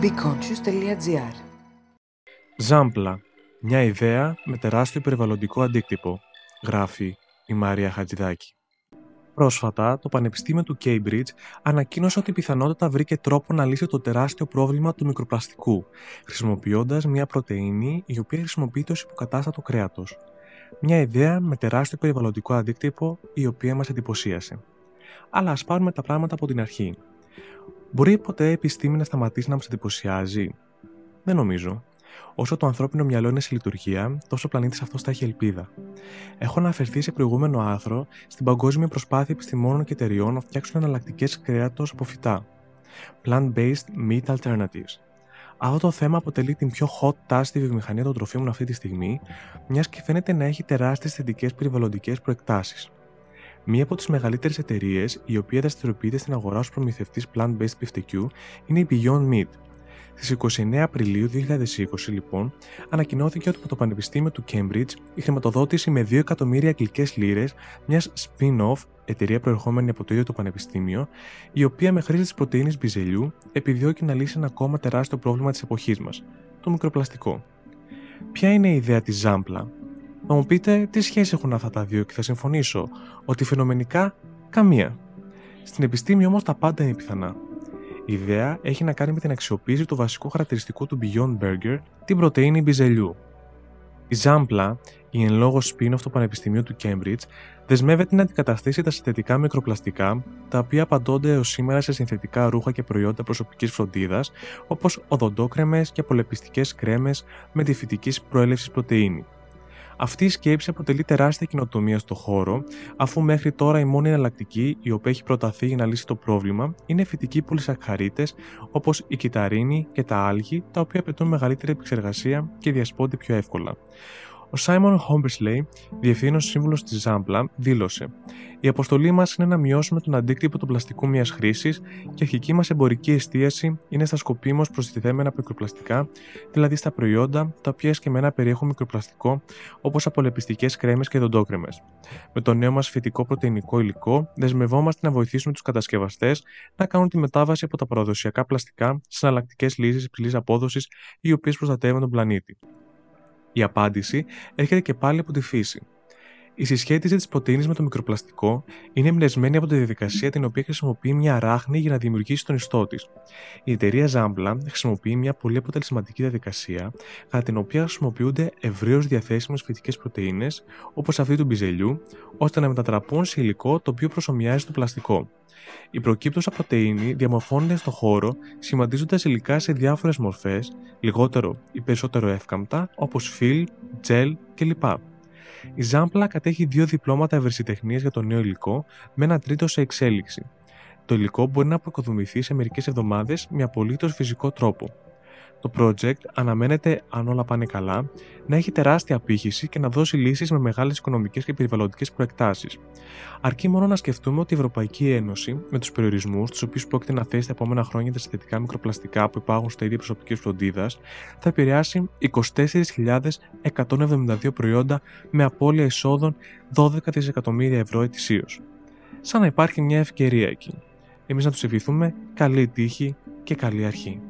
BeConscious.gr Ζάμπλα. Μια ιδέα με τεράστιο περιβαλλοντικό αντίκτυπο. Γράφει η Μαρία Χατζηδάκη. Πρόσφατα, το Πανεπιστήμιο του Cambridge ανακοίνωσε ότι πιθανότατα βρήκε τρόπο να λύσει το τεράστιο πρόβλημα του μικροπλαστικού, χρησιμοποιώντας μια πρωτενη η οποία χρησιμοποιείται ως υποκατάστατο κρέατος. Μια ιδέα με τεράστιο περιβαλλοντικό αντίκτυπο η οποία μας εντυπωσίασε. Αλλά ας πάρουμε τα πράγματα από την αρχή. Μπορεί ποτέ η επιστήμη να σταματήσει να μας εντυπωσιάζει; Δεν νομίζω. Όσο το ανθρώπινο μυαλό είναι σε λειτουργία, τόσο ο πλανήτης αυτός θα έχει ελπίδα. Έχω αναφερθεί σε προηγούμενο άρθρο στην παγκόσμια προσπάθεια επιστημόνων και εταιριών να φτιάξουν εναλλακτικές κρέατος από φυτά. Plant-based meat alternatives. Αυτό το θέμα αποτελεί την πιο hot task στη βιομηχανία των τροφίμων αυτή τη στιγμή, μιας και φαίνεται να έχει τεράστιες θετικές περιβαλλοντικές προεκτάσεις. Μία από τις μεγαλύτερες εταιρείες, η οποία δραστηριοποιείται στην αγορά ως προμηθευτής plant-based πιφτεκιού, είναι η Beyond Meat. Στις 29 Απριλίου 2020, λοιπόν, ανακοινώθηκε ότι από το Πανεπιστήμιο του Cambridge η χρηματοδότηση με 2 εκατομμύρια αγγλικές λίρες μιας spin-off εταιρεία προερχόμενη από το ίδιο το Πανεπιστήμιο, η οποία με χρήση της πρωτενη μπιζελιού επιδιώκει να λύσει ένα ακόμα τεράστιο πρόβλημα της εποχής μας, το μικροπλαστικό. Ποια είναι η ιδέα της Ζάμπλα, να μου πείτε τι σχέση έχουν αυτά τα δύο και θα συμφωνήσω ότι φαινομενικά καμία. Στην επιστήμη όμως τα πάντα είναι πιθανά. Η ιδέα έχει να κάνει με την αξιοποίηση του βασικού χαρακτηριστικού του Beyond Burger, την πρωτεΐνη μπιζελιού. Η Ζάμπλα, η εν λόγω spin-off του Πανεπιστημίου του Cambridge, δεσμεύεται να αντικαταστήσει τα συνθετικά μικροπλαστικά, τα οποία απαντώνται έως σήμερα σε συνθετικά ρούχα και προϊόντα προσωπικής φροντίδας, όπως οδοντόκρεμες και απολεπιστικέ κρέμες με τη φυτική προέλευσης πρωτενη. Αυτή η σκέψη αποτελεί τεράστια κοινοτομία στο χώρο, αφού μέχρι τώρα η μόνη εναλλακτική η οποία έχει προταθεί για να λύσει το πρόβλημα είναι φυτικοί πολυσακχαρίτε όπως η κυταρίνη και τα άλγη, τα οποία απαιτούν μεγαλύτερη επεξεργασία και διασπώνται πιο εύκολα. Ο Σάιμον Χόμπερσλεϊ, διευθύνων σύμβουλος της Ζάμπλα, δήλωσε: Η αποστολή μας είναι να μειώσουμε τον αντίκτυπο του πλαστικού μιας χρήσης και αρχική μας εμπορική εστίαση είναι στα σκοπίμως προστιθέμενα μικροπλαστικά, δηλαδή στα προϊόντα τα οποία σκεμμένα περιέχουν μικροπλαστικό, όπως απολεπιστικές κρέμες και δοντόκρεμες. Με το νέο μας φυτικό πρωτεϊνικό υλικό, δεσμευόμαστε να βοηθήσουμε τους κατασκευαστές να κάνουν τη μετάβαση από τα παραδοσιακά πλαστικά σε εναλλακτικές λύσεις υψηλής απόδοσης, οι οποίες προστατεύουν τον πλανήτη. Η απάντηση έρχεται και πάλι από τη φύση. Η συσχέτιση της πρωτενη με το μικροπλαστικό είναι εμπνευσμένη από τη διαδικασία την οποία χρησιμοποιεί μια ράχνη για να δημιουργήσει τον ιστό της. Η εταιρεία Zambla χρησιμοποιεί μια πολύ αποτελεσματική διαδικασία, κατά την οποία χρησιμοποιούνται ευρέως διαθέσιμες φυτικές πρωτενε, όπως αυτή του μπιζελιού, ώστε να μετατραπούν σε υλικό το οποίο προσωμιάζει το πλαστικό. Η προκύπτωσα πρωτενη διαμορφώνεται στο χώρο σχηματίζοντας υλικά σε διάφορες μορφές, λιγότερο ή περισσότερο εύκαμπτα, όπως φιλ, τζελ κλπ. Η Ζάμπλα κατέχει δύο διπλώματα ευρεσιτεχνίας για το νέο υλικό, με ένα τρίτο σε εξέλιξη. Το υλικό μπορεί να αποκοδομηθεί σε μερικές εβδομάδες με απολύτως φυσικό τρόπο. Το project αναμένεται, αν όλα πάνε καλά, να έχει τεράστια απήχηση και να δώσει λύσεις με μεγάλες οικονομικές και περιβαλλοντικές προεκτάσεις. Αρκεί μόνο να σκεφτούμε ότι η Ευρωπαϊκή Ένωση, με τους περιορισμούς, τους οποίους πρόκειται να θέσει τα επόμενα χρόνια τα συνθετικά μικροπλαστικά που υπάρχουν στα ίδια προσωπική φροντίδα, θα επηρεάσει 24.172 προϊόντα με απώλεια εισόδων 12 δισεκατομμύρια ευρώ ετησίως. Σαν να υπάρχει μια ευκαιρία εκεί. Εμείς να τους ευχηθούμε καλή τύχη και καλή αρχή.